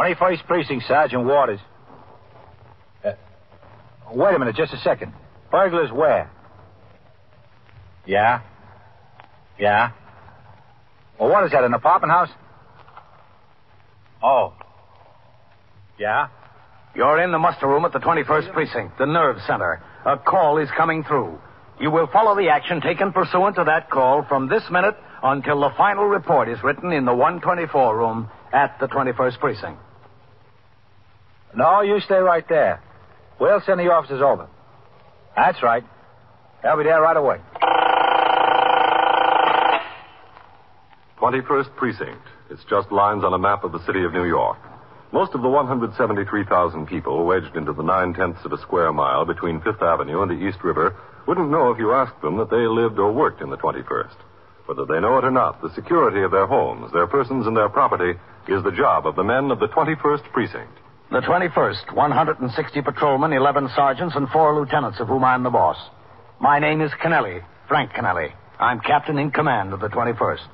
21st Precinct, Sergeant Waters. Uh, wait a minute, just a second. Burglars where? Yeah? Yeah? Well, what is that, an apartment house? Oh. Yeah? You're in the muster room at the 21st Precinct, the nerve center. A call is coming through. You will follow the action taken pursuant to that call from this minute until the final report is written in the 124 room at the 21st Precinct. No, you stay right there. We'll send the officers over. That's right. They'll be there right away. 21st Precinct. It's just lines on a map of the city of New York. Most of the 173,000 people wedged into the nine tenths of a square mile between Fifth Avenue and the East River wouldn't know if you asked them that they lived or worked in the 21st. Whether they know it or not, the security of their homes, their persons, and their property is the job of the men of the 21st Precinct. The 21st, 160 patrolmen, 11 sergeants, and four lieutenants, of whom I'm the boss. My name is Kennelly, Frank Kennelly. I'm captain in command of the 21st.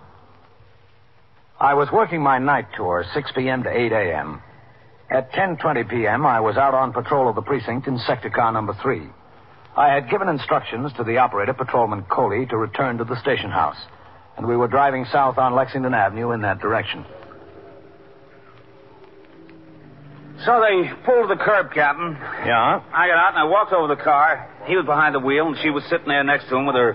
I was working my night tour, 6 p.m. to 8 a.m. At 10.20 p.m., I was out on patrol of the precinct in sector car number 3. I had given instructions to the operator, Patrolman Coley, to return to the station house, and we were driving south on Lexington Avenue in that direction. So they pulled the curb, Captain. Yeah? I got out and I walked over the car. He was behind the wheel, and she was sitting there next to him with her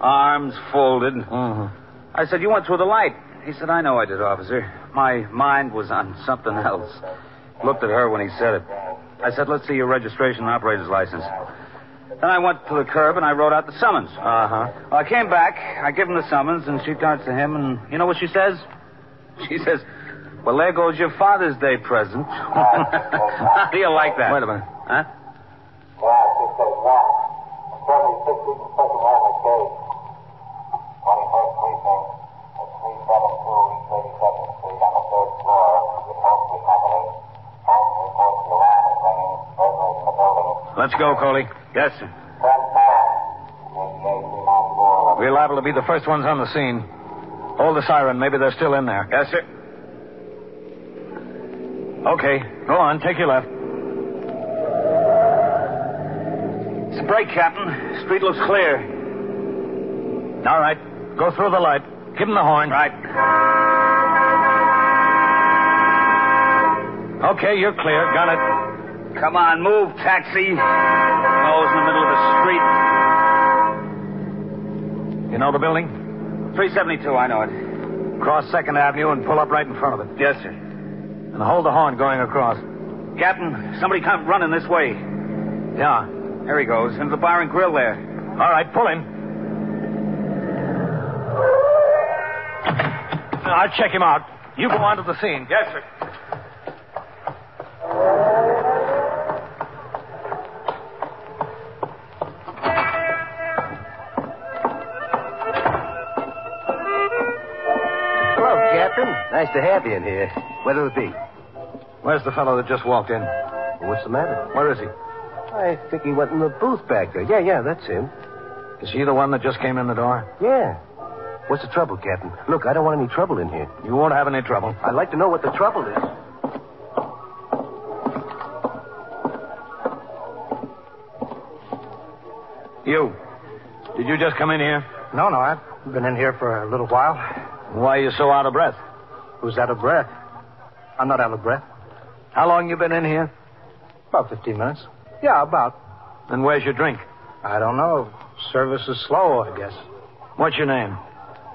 arms folded. Mm-hmm. I said, You went through the light. He said, I know I did, officer. My mind was on something else. Looked at her when he said it. I said, Let's see your registration and operator's license. Then I went to the curb and I wrote out the summons. Uh huh. Well, I came back, I give him the summons, and she turns to him, and you know what she says? She says, Well, there goes your Father's Day present. How do you like that? Wait a minute. Huh? Let's go, Coley. Yes, sir. We're liable to be the first ones on the scene. Hold the siren. Maybe they're still in there. Yes, sir. Okay. Go on. Take your left. It's a break, Captain. Street looks clear. All right. Go through the light. Give him the horn. Right. Okay, you're clear. Got it. Come on, move, taxi. Nose in the middle of the street. You know the building? 372, I know it. Cross Second Avenue and pull up right in front of it. Yes, sir. And hold the horn going across. Captain, somebody come running this way. Yeah. There he goes, into the bar and grill there. All right, pull him. I'll check him out. You go on to the scene. Yes, sir. Nice to have you in here. Where'll it be? Where's the fellow that just walked in? What's the matter? Where is he? I think he went in the booth back there. Yeah, yeah, that's him. Is he the one that just came in the door? Yeah. What's the trouble, Captain? Look, I don't want any trouble in here. You won't have any trouble. I'd like to know what the trouble is. You. Did you just come in here? No, no, I've been in here for a little while. Why are you so out of breath? Who's out of breath? I'm not out of breath. How long you been in here? About 15 minutes. Yeah, about. And where's your drink? I don't know. Service is slow, I guess. What's your name?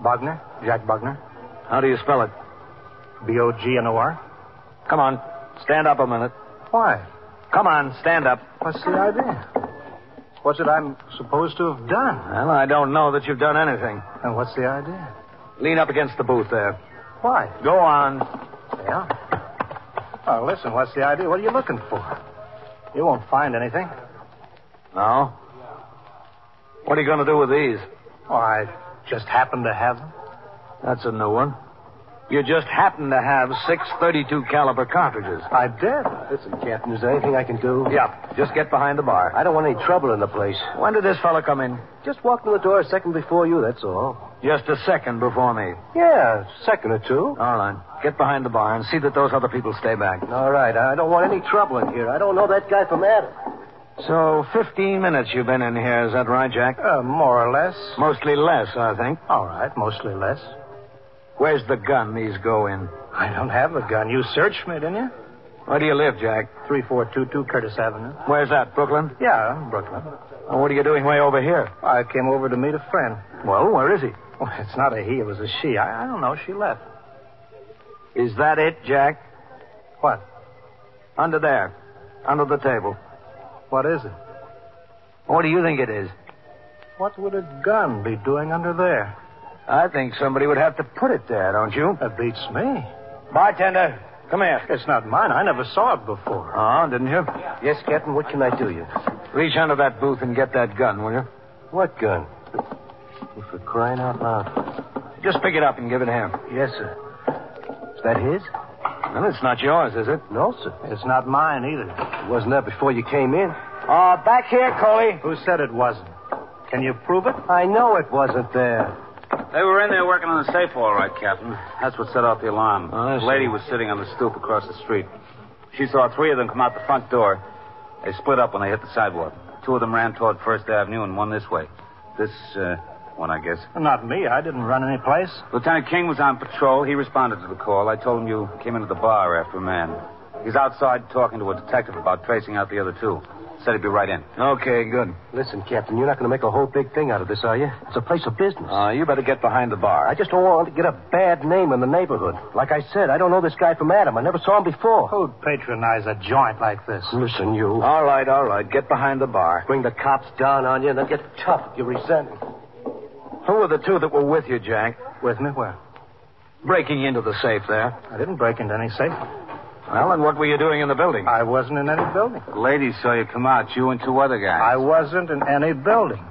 Bogner? Jack Bogner? How do you spell it? B O G N O R? Come on. Stand up a minute. Why? Come on, stand up. What's the idea? What's it I'm supposed to have done? Well, I don't know that you've done anything. And what's the idea? Lean up against the booth there. Why? Go on. Yeah. Oh, listen, what's the idea? What are you looking for? You won't find anything. No? What are you going to do with these? Oh, I just happen to have them. That's a new one. You just happen to have six 32 caliber cartridges. I did. Listen, Captain, is there anything I can do? Yeah, just get behind the bar. I don't want any trouble in the place. When did this fellow come in? Just walked in the door a second before you, that's all. Just a second before me. Yeah, second or two. All right. Get behind the bar and see that those other people stay back. All right, I don't want any trouble in here. I don't know that guy from Adam. So, 15 minutes you've been in here, is that right, Jack? Uh, more or less. Mostly less, I think. All right, mostly less. Where's the gun these go in? I don't have a gun. You searched me, didn't you? Where do you live, Jack? 3422 Curtis Avenue. Where's that, Brooklyn? Yeah, Brooklyn. Well, what are you doing way over here? I came over to meet a friend. Well, where is he? Well, it's not a he, it was a she. I, I don't know. She left. Is that it, Jack? What? Under there. Under the table. What is it? What do you think it is? What would a gun be doing under there? I think somebody would have to put it there, don't you? That beats me. Bartender, come here. It's not mine. I never saw it before. Oh, didn't you? Yes, Captain, what can I do you? Reach under that booth and get that gun, will you? What gun? Oh, For crying out loud. Just pick it up and give it to him. Yes, sir. Is that his? Well, it's not yours, is it? No, sir. It's not mine either. It wasn't there before you came in. Uh, back here, Coley. Who said it wasn't? Can you prove it? I know it wasn't there. They were in there working on the safe, all right, Captain. That's what set off the alarm. Oh, the lady was sitting on the stoop across the street. She saw three of them come out the front door. They split up when they hit the sidewalk. Two of them ran toward First Avenue and one this way. This, uh, one, I guess. Not me. I didn't run any place. Lieutenant King was on patrol. He responded to the call. I told him you came into the bar after a man. He's outside talking to a detective about tracing out the other two. Said he'd be right in. Okay, good. Listen, Captain, you're not going to make a whole big thing out of this, are you? It's a place of business. Uh, you better get behind the bar. I just don't want to get a bad name in the neighborhood. Like I said, I don't know this guy from Adam. I never saw him before. Who'd patronize a joint like this? Listen, you. All right, all right. Get behind the bar. Bring the cops down on you and then get tough if you resent it. Who were the two that were with you, Jack? With me? Where? Breaking into the safe there. I didn't break into any safe. Well, and what were you doing in the building? I wasn't in any building. The lady saw you come out, you and two other guys. I wasn't in any building.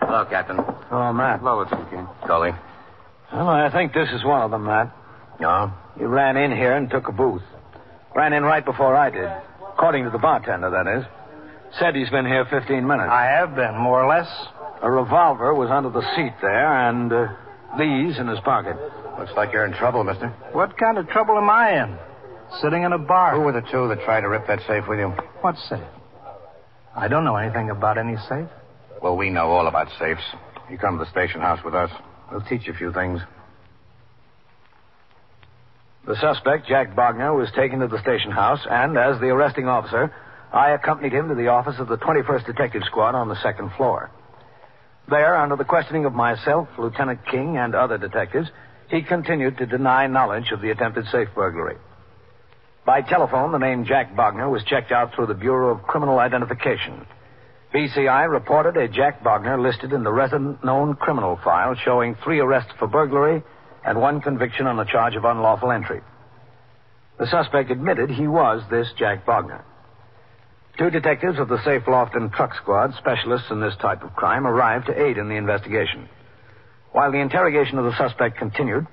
Hello, Captain. Oh, Matt. Hello, Lieutenant King. Coley. Well, I think this is one of them, Matt. No? He ran in here and took a booth. Ran in right before I did. According to the bartender, that is. Said he's been here 15 minutes. I have been, more or less. A revolver was under the seat there, and uh, these in his pocket. Looks like you're in trouble, mister. What kind of trouble am I in? Sitting in a bar. Who were the two that tried to rip that safe with you? What safe? I don't know anything about any safe. Well, we know all about safes. You come to the station house with us. We'll teach you a few things. The suspect, Jack Bogner, was taken to the station house, and as the arresting officer, I accompanied him to the office of the 21st Detective Squad on the second floor. There, under the questioning of myself, Lieutenant King, and other detectives, he continued to deny knowledge of the attempted safe burglary. By telephone, the name Jack Bogner was checked out through the Bureau of Criminal Identification. BCI reported a Jack Bogner listed in the resident known criminal file showing three arrests for burglary and one conviction on a charge of unlawful entry. The suspect admitted he was this Jack Bogner. Two detectives of the Safe Loft and Truck Squad, specialists in this type of crime, arrived to aid in the investigation. While the interrogation of the suspect continued,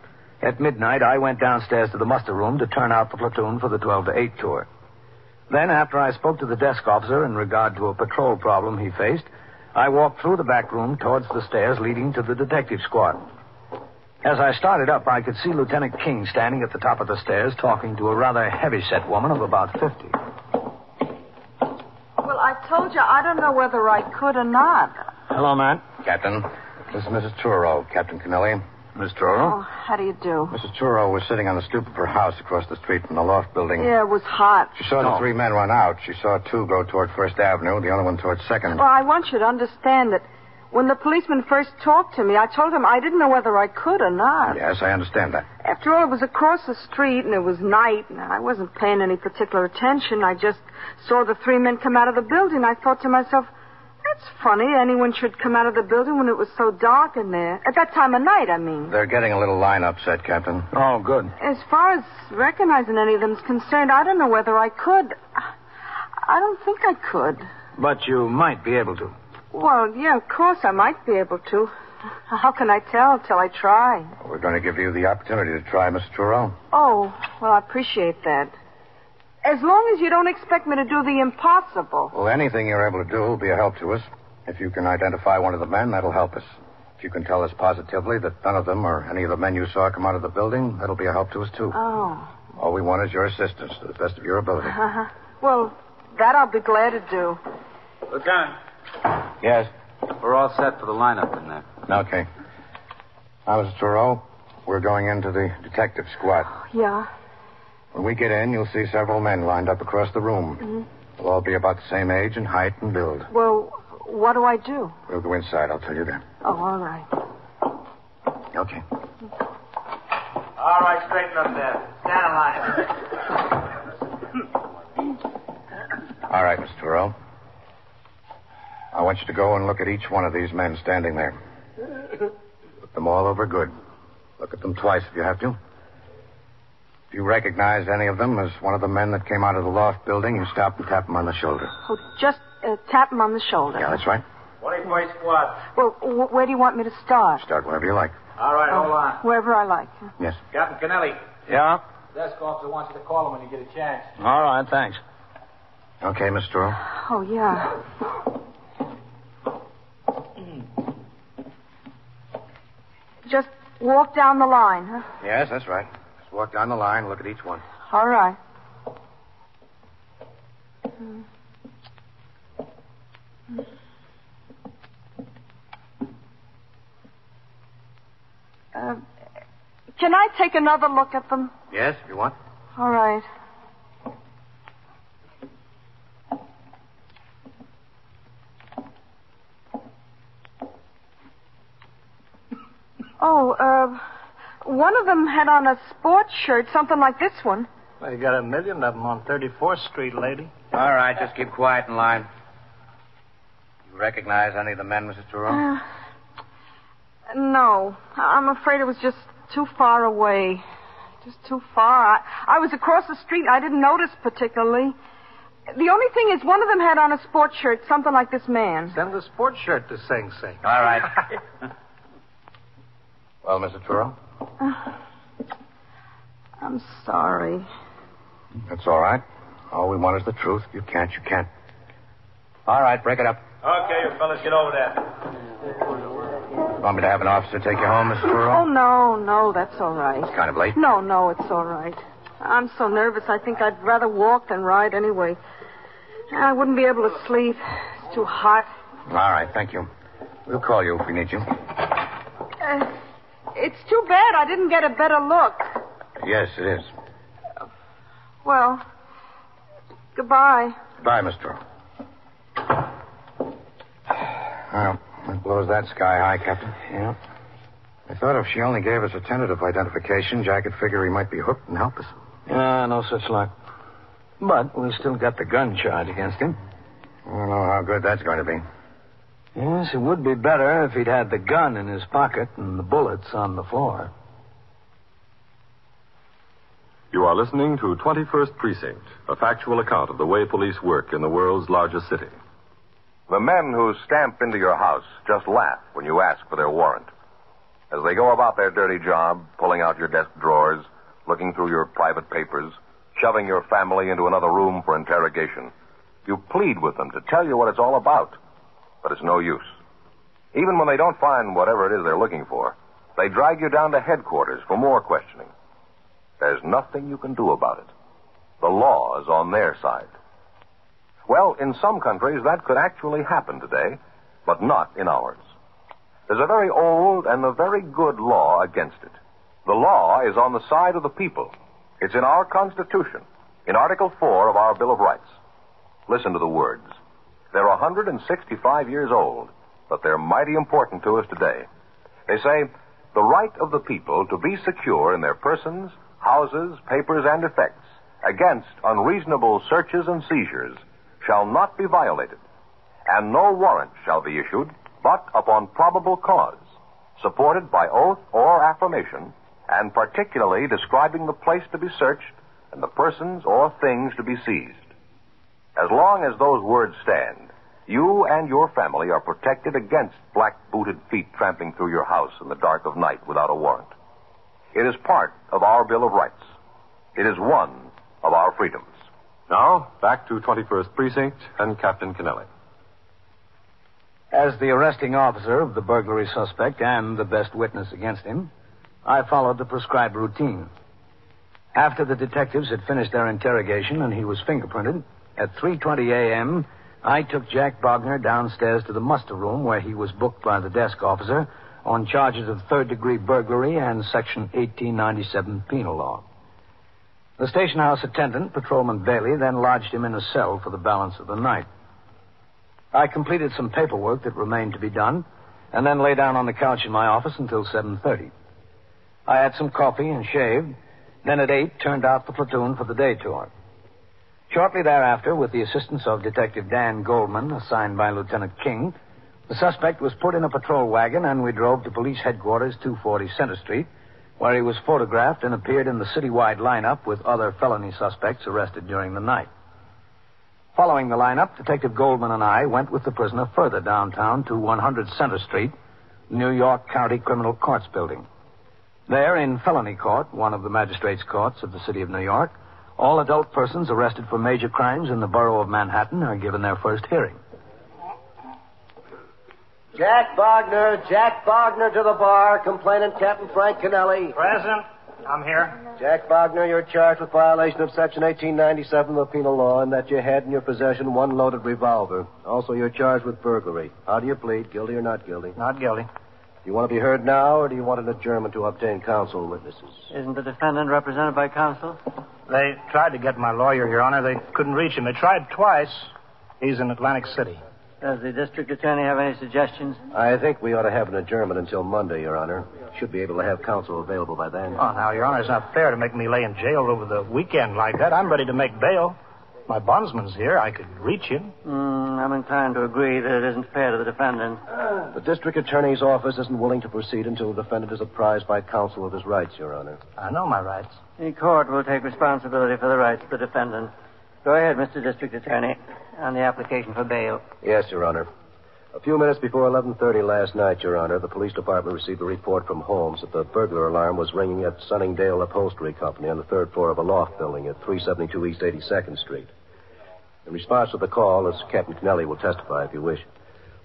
at midnight I went downstairs to the muster room to turn out the platoon for the 12 to 8 tour. Then, after I spoke to the desk officer in regard to a patrol problem he faced, I walked through the back room towards the stairs leading to the detective squad. As I started up, I could see Lieutenant King standing at the top of the stairs talking to a rather heavy-set woman of about 50. Well, I told you I don't know whether I could or not. Hello, Matt. Captain, this is Mrs. Turo, Captain Kennelly. Miss Toro. Oh, how do you do? Mrs. Turo was sitting on the stoop of her house across the street from the loft building. Yeah, it was hot. She saw the three men run out. She saw two go toward First Avenue, the other one toward Second. Well, I want you to understand that when the policeman first talked to me, I told him I didn't know whether I could or not. Yes, I understand that. After all, it was across the street and it was night, and I wasn't paying any particular attention. I just saw the three men come out of the building. I thought to myself, that's funny. Anyone should come out of the building when it was so dark in there. At that time of night, I mean. They're getting a little line upset, Captain. Oh, good. As far as recognizing any of them's concerned, I don't know whether I could. I don't think I could. But you might be able to. Well, yeah, of course I might be able to. How can I tell till I try? We're going to give you the opportunity to try, Miss Turo. Oh, well, I appreciate that. As long as you don't expect me to do the impossible. Well, anything you're able to do will be a help to us. If you can identify one of the men, that'll help us. If you can tell us positively that none of them or any of the men you saw come out of the building, that'll be a help to us, too. Oh. All we want is your assistance to the best of your ability. Uh-huh. Well, that I'll be glad to do. Lieutenant, Yes. we're all set for the lineup in there. Okay. Now, Mrs. Thoreau, we're going into the detective squad. Yeah. When we get in, you'll see several men lined up across the room. Mm-hmm. They'll all be about the same age and height and build. Well, what do I do? We'll go inside. I'll tell you then. Oh, all right. Okay. All right, straighten up there. Stand in line. All right, Mr. Thoreau. I want you to go and look at each one of these men standing there. Look them all over good. Look at them twice if you have to. If you recognize any of them as one of the men that came out of the loft building, you stop and tap them on the shoulder. Oh, just uh, tap him on the shoulder. Yeah, that's right. 21st squad. Well, w- where do you want me to start? Start whenever you like. All right, hold on. Wherever I like. Yes. Captain Kennelly, Yeah? desk officer wants you to call him when you get a chance. All right, thanks. Okay, Mr. Thoreau. Oh, yeah. Just walk down the line, huh? Yes, that's right. Walk down the line, and look at each one. All right. Uh, can I take another look at them? Yes, if you want. All right. Oh, uh, one of them had on a sports shirt, something like this one. Well, you got a million of them on 34th Street, lady. All right, just keep quiet in line. You recognize any of the men, Mrs. Thoreau? Uh, no, I'm afraid it was just too far away. Just too far. I, I was across the street. I didn't notice particularly. The only thing is, one of them had on a sports shirt, something like this man. Send the sports shirt to Sing Sing. All right. well, Mr. Mrs. Thoreau? I'm sorry. That's all right. All we want is the truth. If you can't, you can't. All right, break it up. Okay, you fellas, get over there. Want me to have an officer take you home, Mrs. Oh, no, no, that's all right. It's kind of late. No, no, it's all right. I'm so nervous, I think I'd rather walk than ride anyway. I wouldn't be able to sleep. It's too hot. All right, thank you. We'll call you if we need you. Uh, it's too bad I didn't get a better look. Yes, it is. Well, goodbye. Goodbye, Mr. Thoreau. Well, that blows that sky high, Captain. Yeah. I thought if she only gave us a tentative identification, Jack could figure he might be hooked and help us. Yeah, no such luck. But we still got the gun charge against him. I don't know how good that's going to be. Yes, it would be better if he'd had the gun in his pocket and the bullets on the floor. You are listening to 21st Precinct, a factual account of the way police work in the world's largest city. The men who stamp into your house just laugh when you ask for their warrant. As they go about their dirty job, pulling out your desk drawers, looking through your private papers, shoving your family into another room for interrogation, you plead with them to tell you what it's all about. But it's no use. Even when they don't find whatever it is they're looking for, they drag you down to headquarters for more questioning. There's nothing you can do about it. The law is on their side. Well, in some countries, that could actually happen today, but not in ours. There's a very old and a very good law against it. The law is on the side of the people. It's in our Constitution, in Article 4 of our Bill of Rights. Listen to the words. They're 165 years old, but they're mighty important to us today. They say, the right of the people to be secure in their persons, houses, papers, and effects against unreasonable searches and seizures shall not be violated, and no warrant shall be issued but upon probable cause, supported by oath or affirmation, and particularly describing the place to be searched and the persons or things to be seized. As long as those words stand, you and your family are protected against black booted feet tramping through your house in the dark of night without a warrant. It is part of our Bill of Rights. It is one of our freedoms. Now, back to 21st Precinct and Captain Kennelly. As the arresting officer of the burglary suspect and the best witness against him, I followed the prescribed routine. After the detectives had finished their interrogation and he was fingerprinted, at 3:20 a.m., I took Jack Bogner downstairs to the muster room where he was booked by the desk officer on charges of third-degree burglary and section 1897 penal law. The station house attendant, Patrolman Bailey, then lodged him in a cell for the balance of the night. I completed some paperwork that remained to be done, and then lay down on the couch in my office until 7.30. I had some coffee and shaved, then at 8 turned out the platoon for the day tour. Shortly thereafter, with the assistance of Detective Dan Goldman, assigned by Lieutenant King, the suspect was put in a patrol wagon and we drove to police headquarters, 240 Center Street, where he was photographed and appeared in the citywide lineup with other felony suspects arrested during the night. Following the lineup, Detective Goldman and I went with the prisoner further downtown to 100 Center Street, New York County Criminal Courts Building. There, in felony court, one of the magistrates' courts of the city of New York, all adult persons arrested for major crimes in the borough of Manhattan are given their first hearing. Jack Bogner, Jack Bogner to the bar, complainant Captain Frank Kennelly. Present. I'm here. Jack Bogner, you're charged with violation of Section 1897 of the penal law and that you had in your possession one loaded revolver. Also, you're charged with burglary. How do you plead, guilty or not guilty? Not guilty. Do you want to be heard now, or do you want an adjournment to obtain counsel witnesses? Isn't the defendant represented by counsel? They tried to get my lawyer, Your Honor. They couldn't reach him. They tried twice. He's in Atlantic City. Does the district attorney have any suggestions? I think we ought to have an adjournment until Monday, Your Honor. Should be able to have counsel available by then. Oh, now, Your Honor, it's not fair to make me lay in jail over the weekend like that. I'm ready to make bail. My bondsman's here. I could reach him. Mm, I'm inclined to agree that it isn't fair to the defendant. The district attorney's office isn't willing to proceed until the defendant is apprised by counsel of his rights, Your Honor. I know my rights. The court will take responsibility for the rights of the defendant. Go ahead, Mr. District Attorney, on the application for bail. Yes, Your Honor. A few minutes before 11:30 last night, Your Honor, the police department received a report from Holmes that the burglar alarm was ringing at Sunningdale Upholstery Company on the third floor of a loft building at 372 East 82nd Street. In response to the call, as Captain Kennelly will testify if you wish,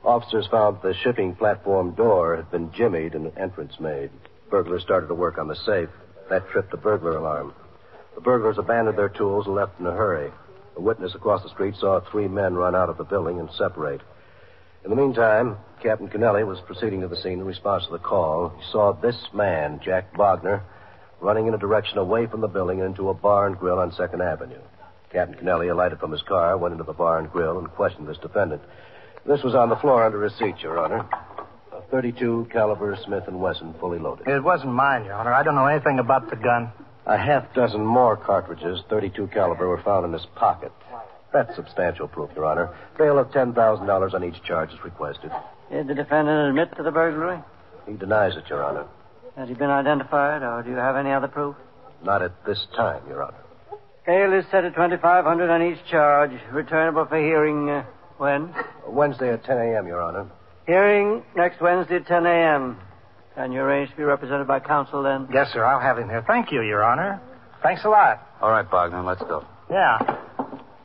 officers found the shipping platform door had been jimmied and an entrance made. Burglars started to work on the safe. That tripped the burglar alarm. The burglars abandoned their tools and left in a hurry. A witness across the street saw three men run out of the building and separate. In the meantime, Captain Kennelly was proceeding to the scene in response to the call. He saw this man, Jack Bogner, running in a direction away from the building and into a bar and grill on Second Avenue. Captain Kennelly alighted from his car, went into the bar and grill, and questioned this defendant. This was on the floor under his seat, Your Honor. A 32 caliber Smith & Wesson, fully loaded. It wasn't mine, Your Honor. I don't know anything about the gun. A half dozen more cartridges, 32 caliber, were found in his pocket. That's substantial proof, Your Honor. Bail of $10,000 on each charge is requested. Did the defendant admit to the burglary? He denies it, Your Honor. Has he been identified, or do you have any other proof? Not at this time, Your Honor. Bail is set at 2500 on each charge, returnable for hearing uh, when? Wednesday at 10 a.m., Your Honor. Hearing next Wednesday at 10 a.m. Can you arrange to be represented by counsel then? Yes, sir. I'll have him here. Thank you, Your Honor. Thanks a lot. All right, Bogner, let's go. Yeah.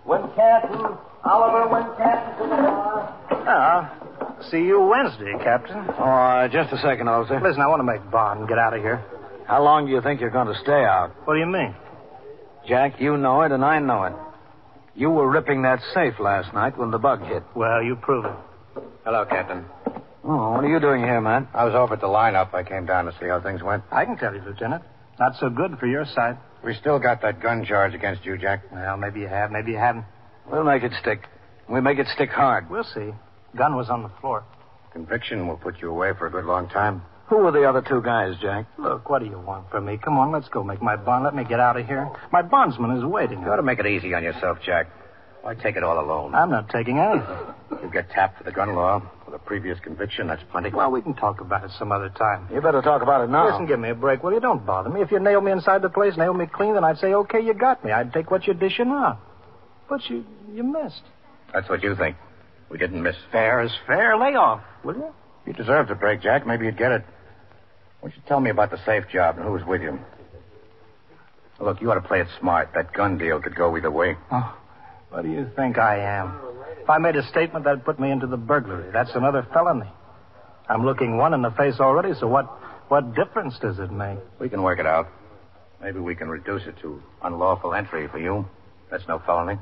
Wincanton, Oliver Wincanton to the bar. I'll see you Wednesday, Captain. Oh, uh, just a second, officer. Listen, I want to make bond and get out of here. How long do you think you're going to stay out? What do you mean? Jack, you know it and I know it. You were ripping that safe last night when the bug hit. Well, you prove it. Hello, Captain. Oh, what are you doing here, man? I was over at the lineup. I came down to see how things went. I can tell you, Lieutenant. Not so good for your side. We still got that gun charge against you, Jack. Well, maybe you have, maybe you haven't. We'll make it stick. We make it stick hard. We'll see. Gun was on the floor. Conviction will put you away for a good long time. Who were the other two guys, Jack? Look, what do you want from me? Come on, let's go make my bond. Let me get out of here. My bondsman is waiting. You ought to make it easy on yourself, Jack. Why take it all alone? I'm not taking anything. You get tapped for the gun law previous conviction. That's plenty. Well, we can talk about it some other time. You better talk about it now. Listen, give me a break. Well, you don't bother me. If you nail me inside the place, nail me clean, then I'd say, okay, you got me. I'd take what you're dishing out. But you you missed. That's what you think. We didn't miss. Fair is fair. Lay off, will you? You deserved a break, Jack. Maybe you'd get it. Why don't you tell me about the safe job and who was with you? Look, you ought to play it smart. That gun deal could go either way. Oh, what do you think I am? If I made a statement, that'd put me into the burglary. That's another felony. I'm looking one in the face already, so what, what difference does it make? We can work it out. Maybe we can reduce it to unlawful entry for you. That's no felony.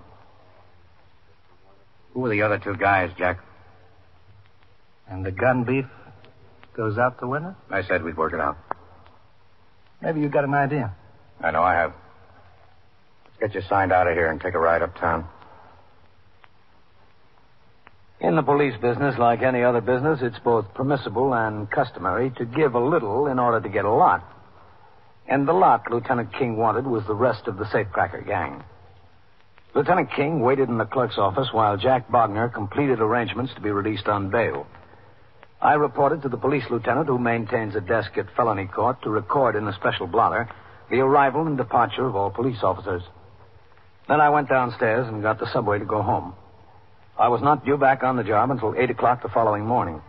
Who were the other two guys, Jack? And the gun beef goes out the window? I said we'd work it out. Maybe you've got an idea. I know I have. Let's get you signed out of here and take a ride uptown. In the police business, like any other business, it's both permissible and customary to give a little in order to get a lot. And the lot Lieutenant King wanted was the rest of the safecracker gang. Lieutenant King waited in the clerk's office while Jack Bogner completed arrangements to be released on bail. I reported to the police lieutenant who maintains a desk at felony court to record in a special blotter the arrival and departure of all police officers. Then I went downstairs and got the subway to go home. I was not due back on the job until 8 o'clock the following morning.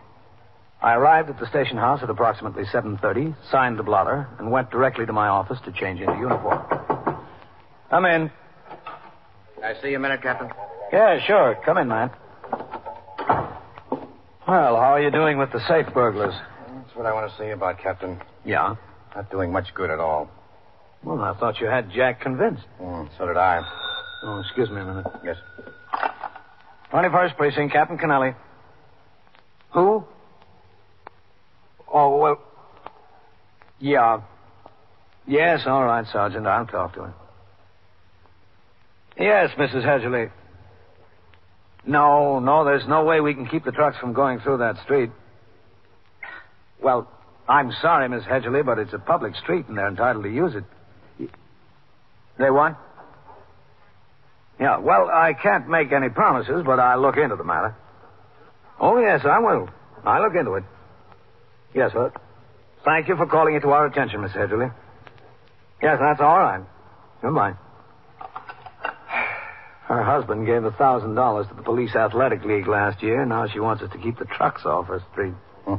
I arrived at the station house at approximately 7.30, signed the blotter, and went directly to my office to change into uniform. Come in. Can I see you a minute, Captain? Yeah, sure. Come in, man. Well, how are you doing with the safe burglars? That's what I want to see about, Captain. Yeah? Not doing much good at all. Well, I thought you had Jack convinced. Mm, so did I. Oh, excuse me a minute. Yes. 21st Precinct, Captain Kennelly. Who? Oh, well. Yeah. Yes, all right, Sergeant. I'll talk to him. Yes, Mrs. Hedgerly. No, no, there's no way we can keep the trucks from going through that street. Well, I'm sorry, Miss Hedgerly, but it's a public street and they're entitled to use it. They what? Yeah, well, I can't make any promises, but I'll look into the matter. Oh, yes, I will. I'll look into it. Yes, sir. Thank you for calling it to our attention, Miss Hedgerly. Yes, that's all right. Goodbye. Her husband gave a thousand dollars to the police athletic league last year. Now she wants us to keep the trucks off her street. Hmm.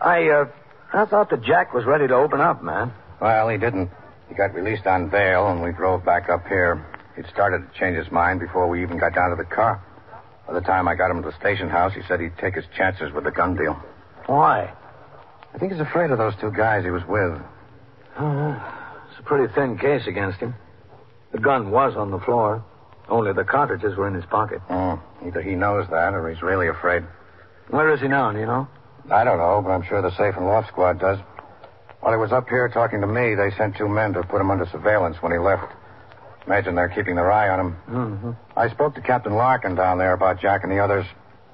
I, uh, I thought that Jack was ready to open up, man. Well, he didn't. He got released on bail, and we drove back up here. He'd started to change his mind before we even got down to the car. By the time I got him to the station house, he said he'd take his chances with the gun deal. Why? I think he's afraid of those two guys he was with. Uh, it's a pretty thin case against him. The gun was on the floor. Only the cartridges were in his pocket. Oh, either he knows that or he's really afraid. Where is he now, do you know? I don't know, but I'm sure the safe and loft squad does. While he was up here talking to me, they sent two men to put him under surveillance when he left. Imagine they're keeping their eye on him. Mm-hmm. I spoke to Captain Larkin down there about Jack and the others.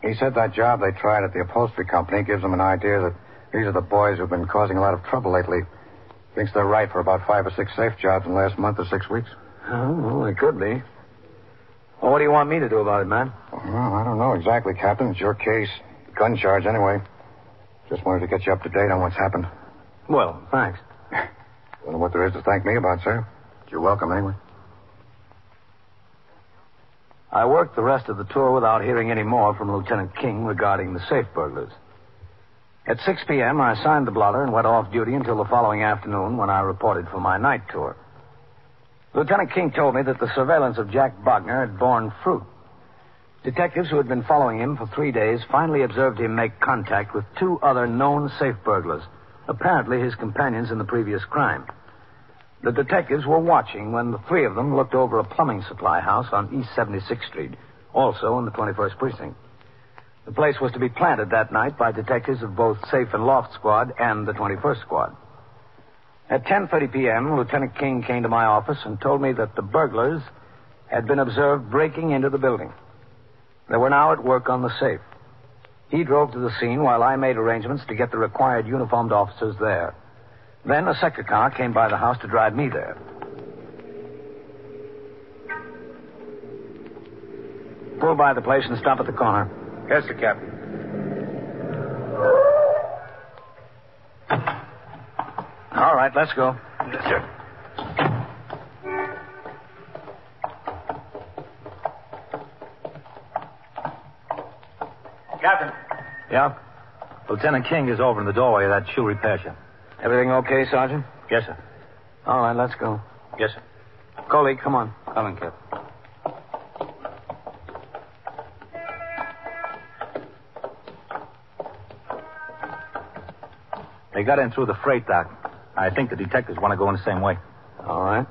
He said that job they tried at the upholstery company gives them an idea that these are the boys who've been causing a lot of trouble lately. Thinks they're right for about five or six safe jobs in the last month or six weeks. Oh, well, it could be. Well, what do you want me to do about it, man? Well, I don't know exactly, Captain. It's your case. Gun charge, anyway. Just wanted to get you up to date on what's happened. Well, thanks. Don't know what there is to thank me about, sir. You're welcome, anyway. I worked the rest of the tour without hearing any more from Lieutenant King regarding the safe burglars. At 6 p.m., I signed the blotter and went off duty until the following afternoon when I reported for my night tour. Lieutenant King told me that the surveillance of Jack Bogner had borne fruit. Detectives who had been following him for three days finally observed him make contact with two other known safe burglars, apparently his companions in the previous crime. The detectives were watching when the three of them looked over a plumbing supply house on East 76th Street, also in the 21st Precinct. The place was to be planted that night by detectives of both Safe and Loft Squad and the 21st Squad. At 10:30 p.m., Lieutenant King came to my office and told me that the burglars had been observed breaking into the building. They were now at work on the safe. He drove to the scene while I made arrangements to get the required uniformed officers there. Then a second car came by the house to drive me there. Pull by the place and stop at the corner. Yes, sir, Captain. All right, let's go. Yes, sir. Captain. Yeah? Lieutenant King is over in the doorway of that shoe repair shop. Everything okay, Sergeant? Yes, sir. All right, let's go. Yes, sir. Coley, come on. Coming, Captain. They got in through the freight dock. I think the detectives want to go in the same way. All right.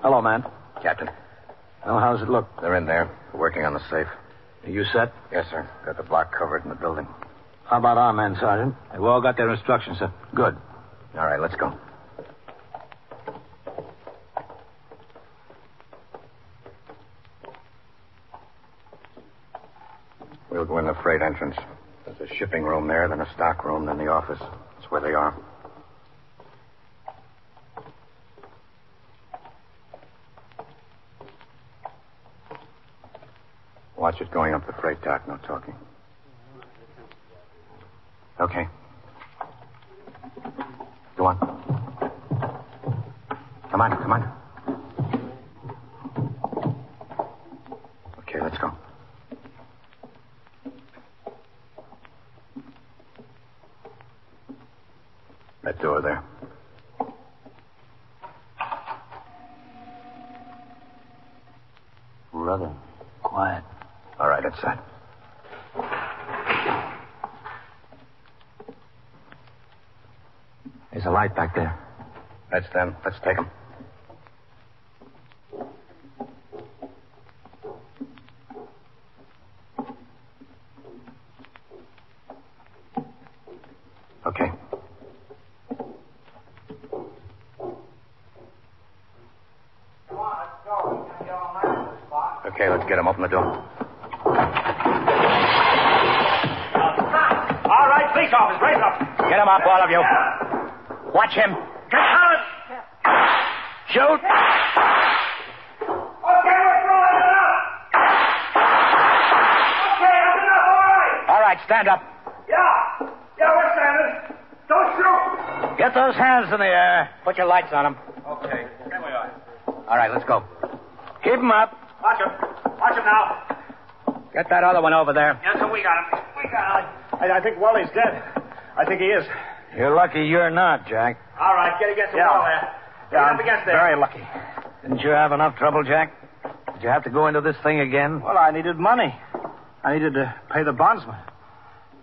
Hello, man. Captain. Well, how's it look? They're in there, working on the safe. Are you set? Yes, sir. Got the block covered in the building. How about our men, Sergeant? They've all got their instructions, sir. Good. All right, let's go. We'll go in the freight entrance. There's a shipping room there, then a stock room, then the office. That's where they are. It going up the freight dock, no talking. Okay. Go on. Come on, come on. Okay, let's go. That door there. Rather quiet. Inside. There's a light back there. That's them. Let's take them. Okay. Okay, let's get him. Open the door. All right, police officers, raise up. Get him up, all of you. Watch him. Get out. Shoot. Okay, we're through. That's enough. Okay, that's enough. All right. Stand up. Yeah. Yeah, we're standing. Don't shoot. Get those hands in the air. Put your lights on them. Okay, here we are. All right, let's go. Keep him up. Watch him. Watch him now. Get that other one over there. Yes, sir, we got him. We got him. I, I think Wally's dead. I think he is. You're lucky you're not, Jack. All right, get against the Yeah. wall there. Get Yeah, up I'm against there. very lucky. Didn't you have enough trouble, Jack? Did you have to go into this thing again? Well, I needed money. I needed to pay the bondsman.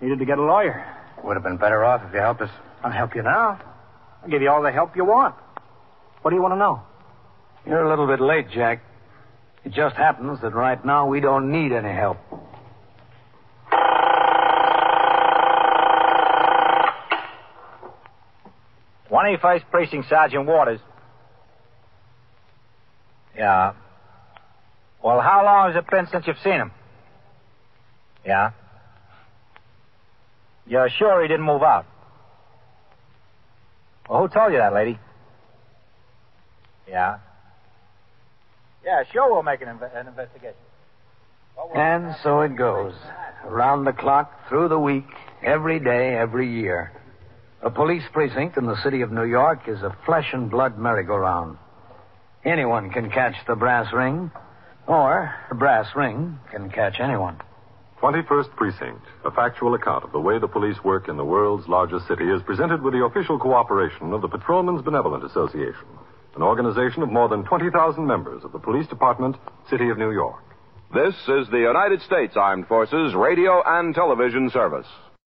Needed to get a lawyer. Would have been better off if you helped us. I'll help you now. I'll give you all the help you want. What do you want to know? You're a little bit late, Jack. It just happens that right now we don't need any help. Twenty-first Precinct Sergeant Waters. Yeah. Well, how long has it been since you've seen him? Yeah. You're sure he didn't move out? Well, who told you that, lady? Yeah. Yeah, sure, we'll make an, inve- an investigation. And so it goes. Around the clock, through the week, every day, every year. A police precinct in the city of New York is a flesh and blood merry-go-round. Anyone can catch the brass ring, or the brass ring can catch anyone. 21st Precinct, a factual account of the way the police work in the world's largest city, is presented with the official cooperation of the Patrolmen's Benevolent Association, an organization of more than 20,000 members of the Police Department, City of New York. This is the United States Armed Forces Radio and Television Service.